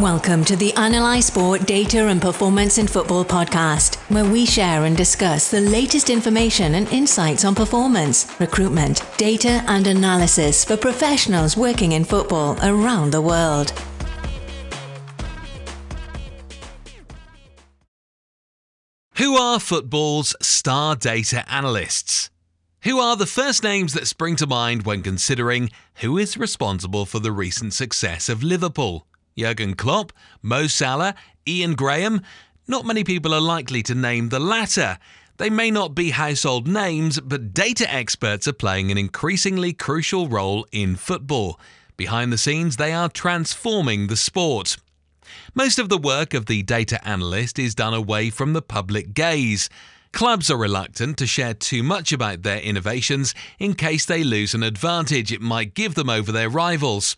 Welcome to the AnalyiSport Data and Performance in Football podcast, where we share and discuss the latest information and insights on performance, recruitment, data, and analysis for professionals working in football around the world. Who are football's star data analysts? Who are the first names that spring to mind when considering who is responsible for the recent success of Liverpool? Jurgen Klopp, Mo Salah, Ian Graham. Not many people are likely to name the latter. They may not be household names, but data experts are playing an increasingly crucial role in football. Behind the scenes, they are transforming the sport. Most of the work of the data analyst is done away from the public gaze. Clubs are reluctant to share too much about their innovations in case they lose an advantage it might give them over their rivals.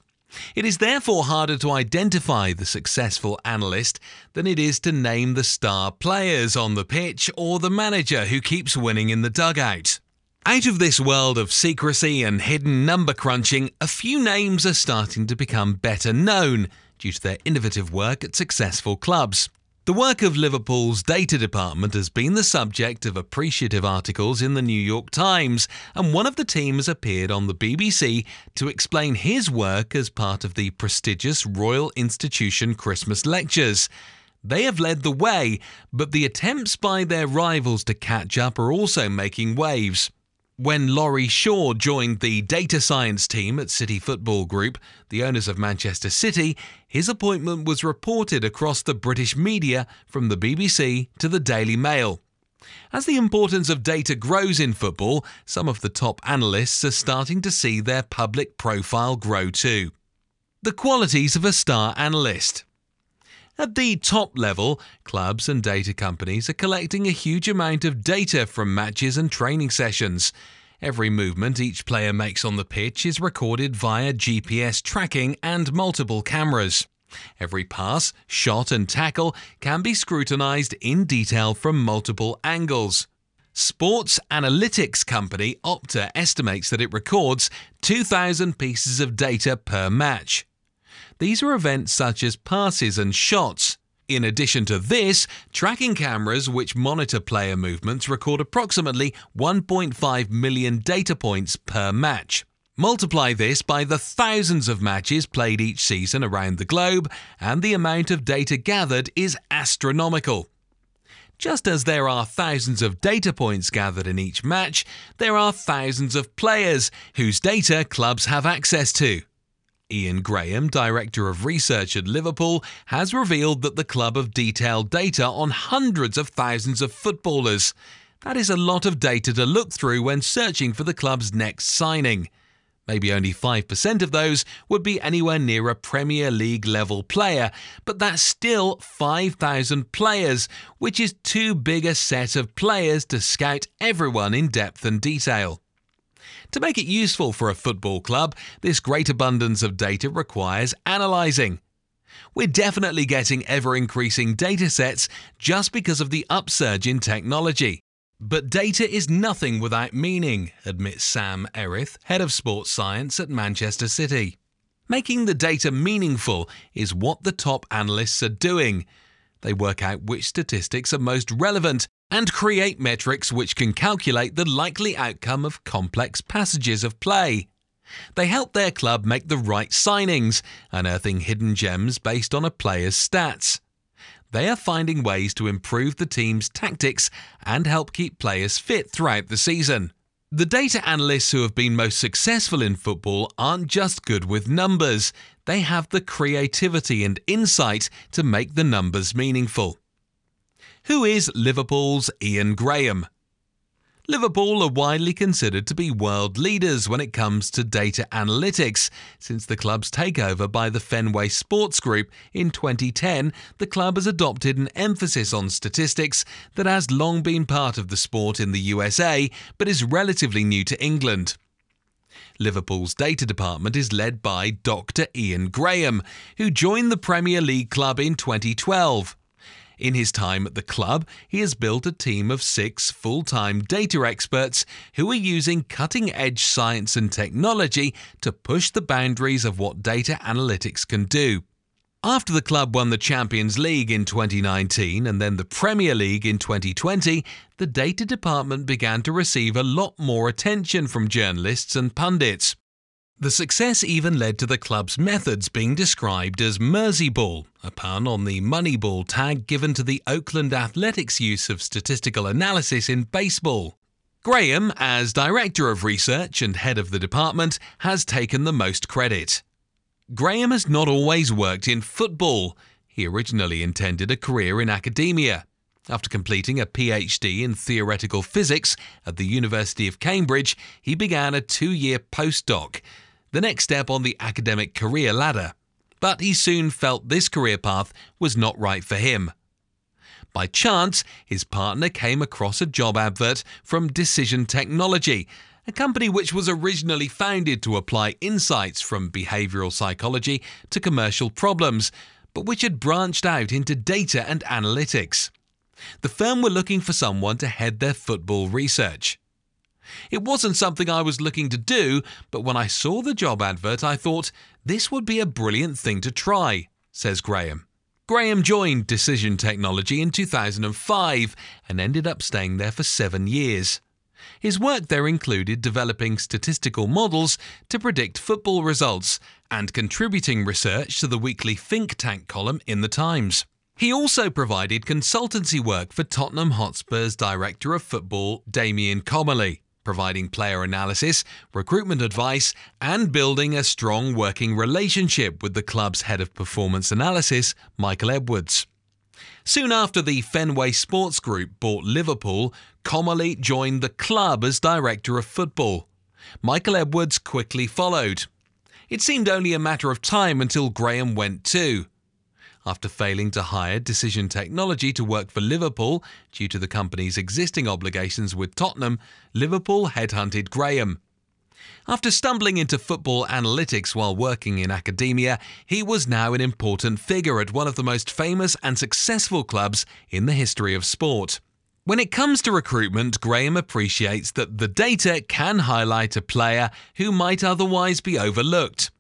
It is therefore harder to identify the successful analyst than it is to name the star players on the pitch or the manager who keeps winning in the dugout. Out of this world of secrecy and hidden number crunching, a few names are starting to become better known due to their innovative work at successful clubs. The work of Liverpool's data department has been the subject of appreciative articles in the New York Times, and one of the team has appeared on the BBC to explain his work as part of the prestigious Royal Institution Christmas Lectures. They have led the way, but the attempts by their rivals to catch up are also making waves. When Laurie Shaw joined the data science team at City Football Group, the owners of Manchester City, his appointment was reported across the British media from the BBC to the Daily Mail. As the importance of data grows in football, some of the top analysts are starting to see their public profile grow too. The qualities of a star analyst. At the top level, clubs and data companies are collecting a huge amount of data from matches and training sessions. Every movement each player makes on the pitch is recorded via GPS tracking and multiple cameras. Every pass, shot, and tackle can be scrutinized in detail from multiple angles. Sports analytics company Opta estimates that it records 2,000 pieces of data per match. These are events such as passes and shots. In addition to this, tracking cameras which monitor player movements record approximately 1.5 million data points per match. Multiply this by the thousands of matches played each season around the globe, and the amount of data gathered is astronomical. Just as there are thousands of data points gathered in each match, there are thousands of players whose data clubs have access to. Ian Graham, Director of Research at Liverpool, has revealed that the club have detailed data on hundreds of thousands of footballers. That is a lot of data to look through when searching for the club's next signing. Maybe only 5% of those would be anywhere near a Premier League level player, but that's still 5,000 players, which is too big a set of players to scout everyone in depth and detail. To make it useful for a football club, this great abundance of data requires analysing. We're definitely getting ever increasing data sets just because of the upsurge in technology. But data is nothing without meaning, admits Sam Erith, head of sports science at Manchester City. Making the data meaningful is what the top analysts are doing. They work out which statistics are most relevant and create metrics which can calculate the likely outcome of complex passages of play. They help their club make the right signings, unearthing hidden gems based on a player's stats. They are finding ways to improve the team's tactics and help keep players fit throughout the season. The data analysts who have been most successful in football aren't just good with numbers, they have the creativity and insight to make the numbers meaningful. Who is Liverpool's Ian Graham? Liverpool are widely considered to be world leaders when it comes to data analytics. Since the club's takeover by the Fenway Sports Group in 2010, the club has adopted an emphasis on statistics that has long been part of the sport in the USA but is relatively new to England. Liverpool's data department is led by Dr. Ian Graham, who joined the Premier League club in 2012. In his time at the club, he has built a team of six full time data experts who are using cutting edge science and technology to push the boundaries of what data analytics can do. After the club won the Champions League in 2019 and then the Premier League in 2020, the data department began to receive a lot more attention from journalists and pundits. The success even led to the club's methods being described as Mersey-ball, a pun on the Moneyball tag given to the Oakland Athletics' use of statistical analysis in baseball. Graham, as Director of Research and head of the department, has taken the most credit. Graham has not always worked in football. He originally intended a career in academia. After completing a PhD in theoretical physics at the University of Cambridge, he began a two year postdoc, the next step on the academic career ladder. But he soon felt this career path was not right for him. By chance, his partner came across a job advert from Decision Technology, a company which was originally founded to apply insights from behavioral psychology to commercial problems, but which had branched out into data and analytics. The firm were looking for someone to head their football research. It wasn't something I was looking to do, but when I saw the job advert, I thought this would be a brilliant thing to try, says Graham. Graham joined Decision Technology in 2005 and ended up staying there for seven years. His work there included developing statistical models to predict football results and contributing research to the weekly think tank column in The Times. He also provided consultancy work for Tottenham Hotspur's Director of Football, Damien Comolli, providing player analysis, recruitment advice, and building a strong working relationship with the club's head of performance analysis, Michael Edwards. Soon after the Fenway Sports Group bought Liverpool, Comolli joined the club as director of football. Michael Edwards quickly followed. It seemed only a matter of time until Graham went too. After failing to hire Decision Technology to work for Liverpool due to the company's existing obligations with Tottenham, Liverpool headhunted Graham. After stumbling into football analytics while working in academia, he was now an important figure at one of the most famous and successful clubs in the history of sport. When it comes to recruitment, Graham appreciates that the data can highlight a player who might otherwise be overlooked.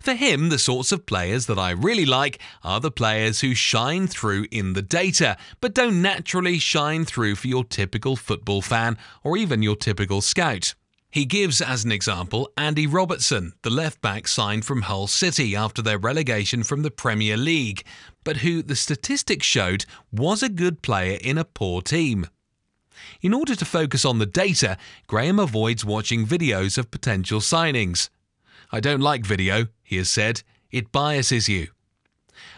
For him, the sorts of players that I really like are the players who shine through in the data, but don't naturally shine through for your typical football fan or even your typical scout. He gives as an example Andy Robertson, the left back signed from Hull City after their relegation from the Premier League, but who the statistics showed was a good player in a poor team. In order to focus on the data, Graham avoids watching videos of potential signings. I don't like video, he has said, it biases you.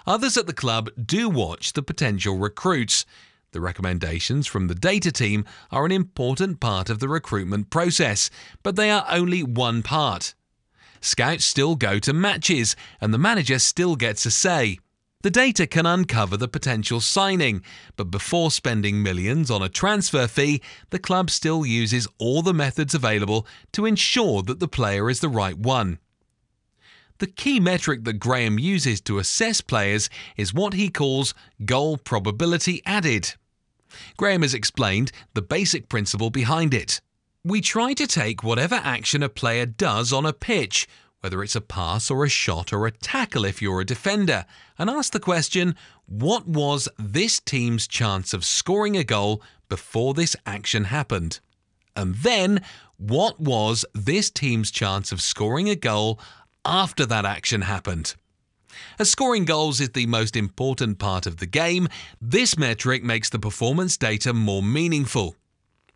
Others at the club do watch the potential recruits, the recommendations from the data team are an important part of the recruitment process, but they are only one part. Scouts still go to matches, and the manager still gets a say. The data can uncover the potential signing, but before spending millions on a transfer fee, the club still uses all the methods available to ensure that the player is the right one. The key metric that Graham uses to assess players is what he calls goal probability added. Graham has explained the basic principle behind it. We try to take whatever action a player does on a pitch, whether it's a pass or a shot or a tackle if you're a defender, and ask the question what was this team's chance of scoring a goal before this action happened? And then, what was this team's chance of scoring a goal after that action happened? As scoring goals is the most important part of the game, this metric makes the performance data more meaningful.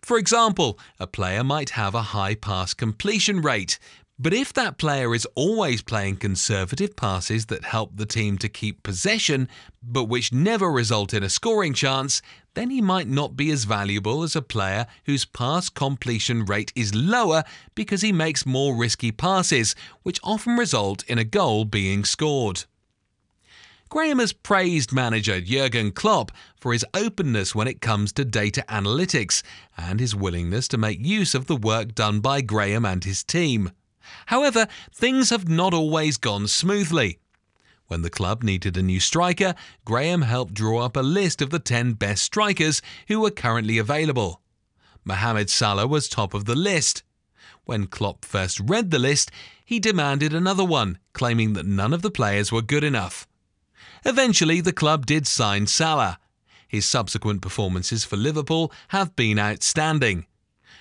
For example, a player might have a high pass completion rate, but if that player is always playing conservative passes that help the team to keep possession, but which never result in a scoring chance, then he might not be as valuable as a player whose pass completion rate is lower because he makes more risky passes, which often result in a goal being scored. Graham has praised manager Jurgen Klopp for his openness when it comes to data analytics and his willingness to make use of the work done by Graham and his team. However, things have not always gone smoothly. When the club needed a new striker, Graham helped draw up a list of the 10 best strikers who were currently available. Mohamed Salah was top of the list. When Klopp first read the list, he demanded another one, claiming that none of the players were good enough. Eventually, the club did sign Salah. His subsequent performances for Liverpool have been outstanding.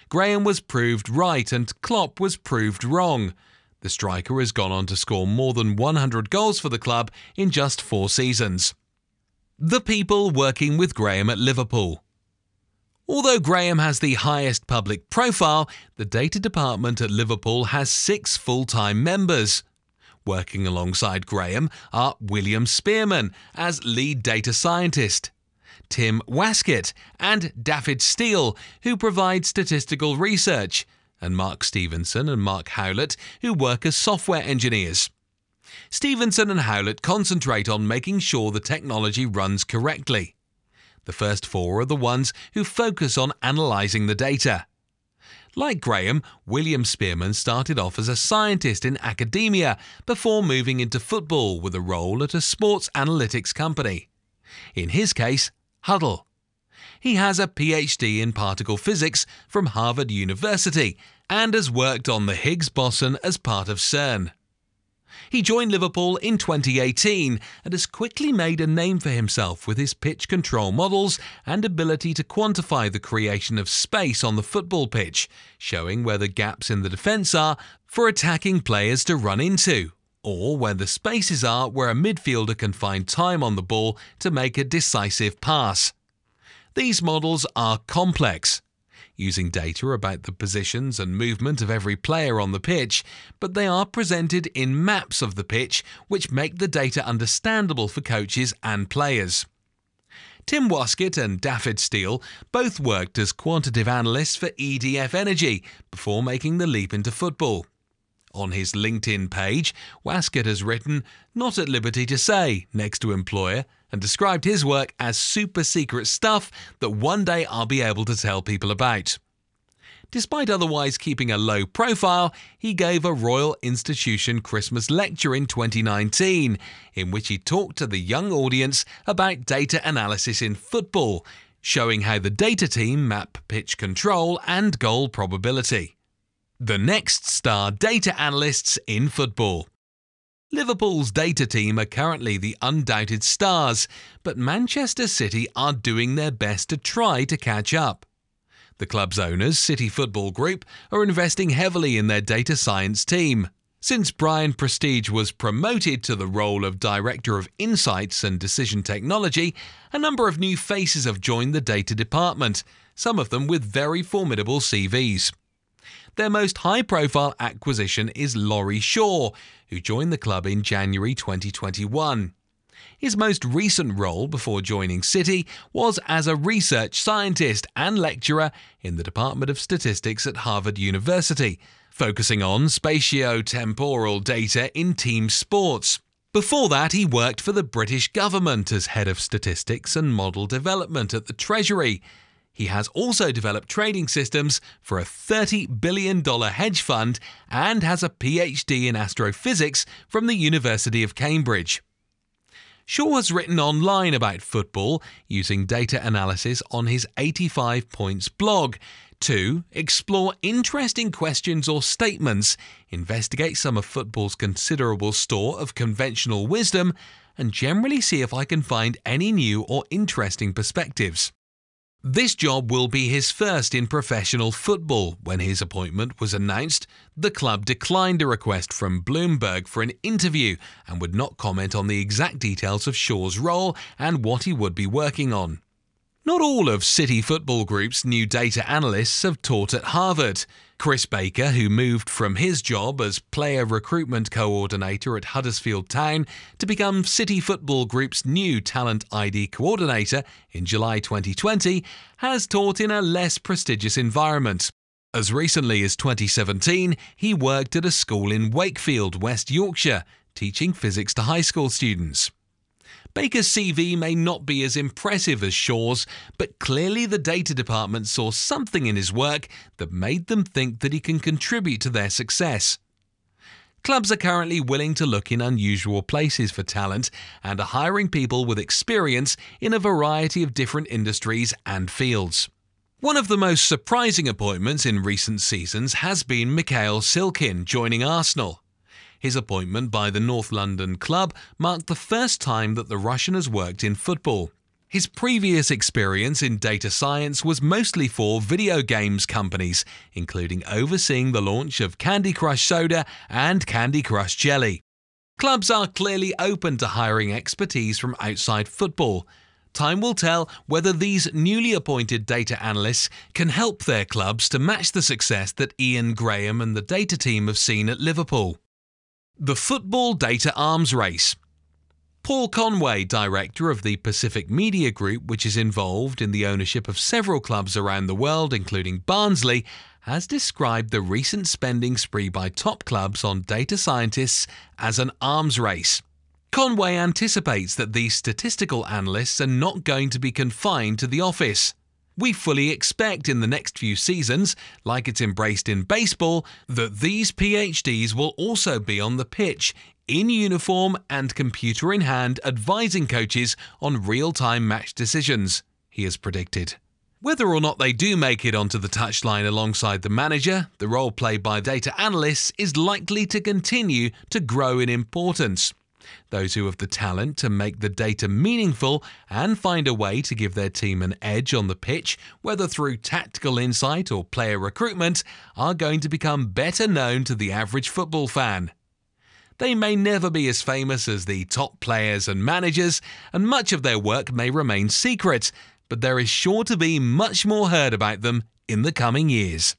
Graham was proved right and Klopp was proved wrong. The striker has gone on to score more than 100 goals for the club in just four seasons. The people working with Graham at Liverpool. Although Graham has the highest public profile, the data department at Liverpool has six full time members. Working alongside Graham are William Spearman as lead data scientist, Tim Waskett and David Steele, who provide statistical research, and Mark Stevenson and Mark Howlett, who work as software engineers. Stevenson and Howlett concentrate on making sure the technology runs correctly. The first four are the ones who focus on analysing the data. Like Graham, William Spearman started off as a scientist in academia before moving into football with a role at a sports analytics company. In his case, Hudl. He has a PhD in particle physics from Harvard University and has worked on the Higgs boson as part of CERN. He joined Liverpool in 2018 and has quickly made a name for himself with his pitch control models and ability to quantify the creation of space on the football pitch, showing where the gaps in the defence are for attacking players to run into, or where the spaces are where a midfielder can find time on the ball to make a decisive pass. These models are complex, using data about the positions and movement of every player on the pitch, but they are presented in maps of the pitch which make the data understandable for coaches and players. Tim Waskett and David Steele both worked as quantitative analysts for EDF Energy before making the leap into football. On his LinkedIn page, Waskett has written, Not at liberty to say, next to employer, and described his work as super secret stuff that one day I'll be able to tell people about. Despite otherwise keeping a low profile, he gave a Royal Institution Christmas lecture in 2019, in which he talked to the young audience about data analysis in football, showing how the data team map pitch control and goal probability. The next star data analysts in football. Liverpool's data team are currently the undoubted stars, but Manchester City are doing their best to try to catch up. The club's owners, City Football Group, are investing heavily in their data science team. Since Brian Prestidge was promoted to the role of Director of Insights and Decision Technology, a number of new faces have joined the data department, some of them with very formidable CVs. Their most high profile acquisition is Laurie Shaw, who joined the club in January 2021. His most recent role before joining City was as a research scientist and lecturer in the Department of Statistics at Harvard University, focusing on spatio-temporal data in team sports. Before that, he worked for the British government as head of statistics and model development at the Treasury. He has also developed trading systems for a $30 billion hedge fund and has a PhD in astrophysics from the University of Cambridge. Shaw has written online about football using data analysis on his 85 Points blog to explore interesting questions or statements, investigate some of football's considerable store of conventional wisdom, and generally see if I can find any new or interesting perspectives. This job will be his first in professional football. When his appointment was announced, the club declined a request from Bloomberg for an interview and would not comment on the exact details of Shaw's role and what he would be working on. Not all of City Football Group's new data analysts have taught at Harvard. Chris Baker, who moved from his job as player recruitment coordinator at Huddersfield Town to become City Football Group's new talent ID coordinator in July 2020, has taught in a less prestigious environment. As recently as 2017, he worked at a school in Wakefield, West Yorkshire, teaching physics to high school students. Baker's CV may not be as impressive as Shaw's, but clearly the data department saw something in his work that made them think that he can contribute to their success. Clubs are currently willing to look in unusual places for talent and are hiring people with experience in a variety of different industries and fields. One of the most surprising appointments in recent seasons has been Mikhail Silkin joining Arsenal. His appointment by the North London club marked the first time that the Russian has worked in football. His previous experience in data science was mostly for video games companies, including overseeing the launch of Candy Crush Soda and Candy Crush Jelly. Clubs are clearly open to hiring expertise from outside football. Time will tell whether these newly appointed data analysts can help their clubs to match the success that Ian Graham and the data team have seen at Liverpool. The Football Data Arms Race Paul Conway, director of the Pacific Media Group, which is involved in the ownership of several clubs around the world, including Barnsley, has described the recent spending spree by top clubs on data scientists as an arms race. Conway anticipates that these statistical analysts are not going to be confined to the office. We fully expect in the next few seasons, like it's embraced in baseball, that these PhDs will also be on the pitch in uniform and computer in hand advising coaches on real time match decisions, he has predicted. Whether or not they do make it onto the touchline alongside the manager, the role played by data analysts is likely to continue to grow in importance. Those who have the talent to make the data meaningful and find a way to give their team an edge on the pitch, whether through tactical insight or player recruitment, are going to become better known to the average football fan. They may never be as famous as the top players and managers, and much of their work may remain secret, but there is sure to be much more heard about them in the coming years.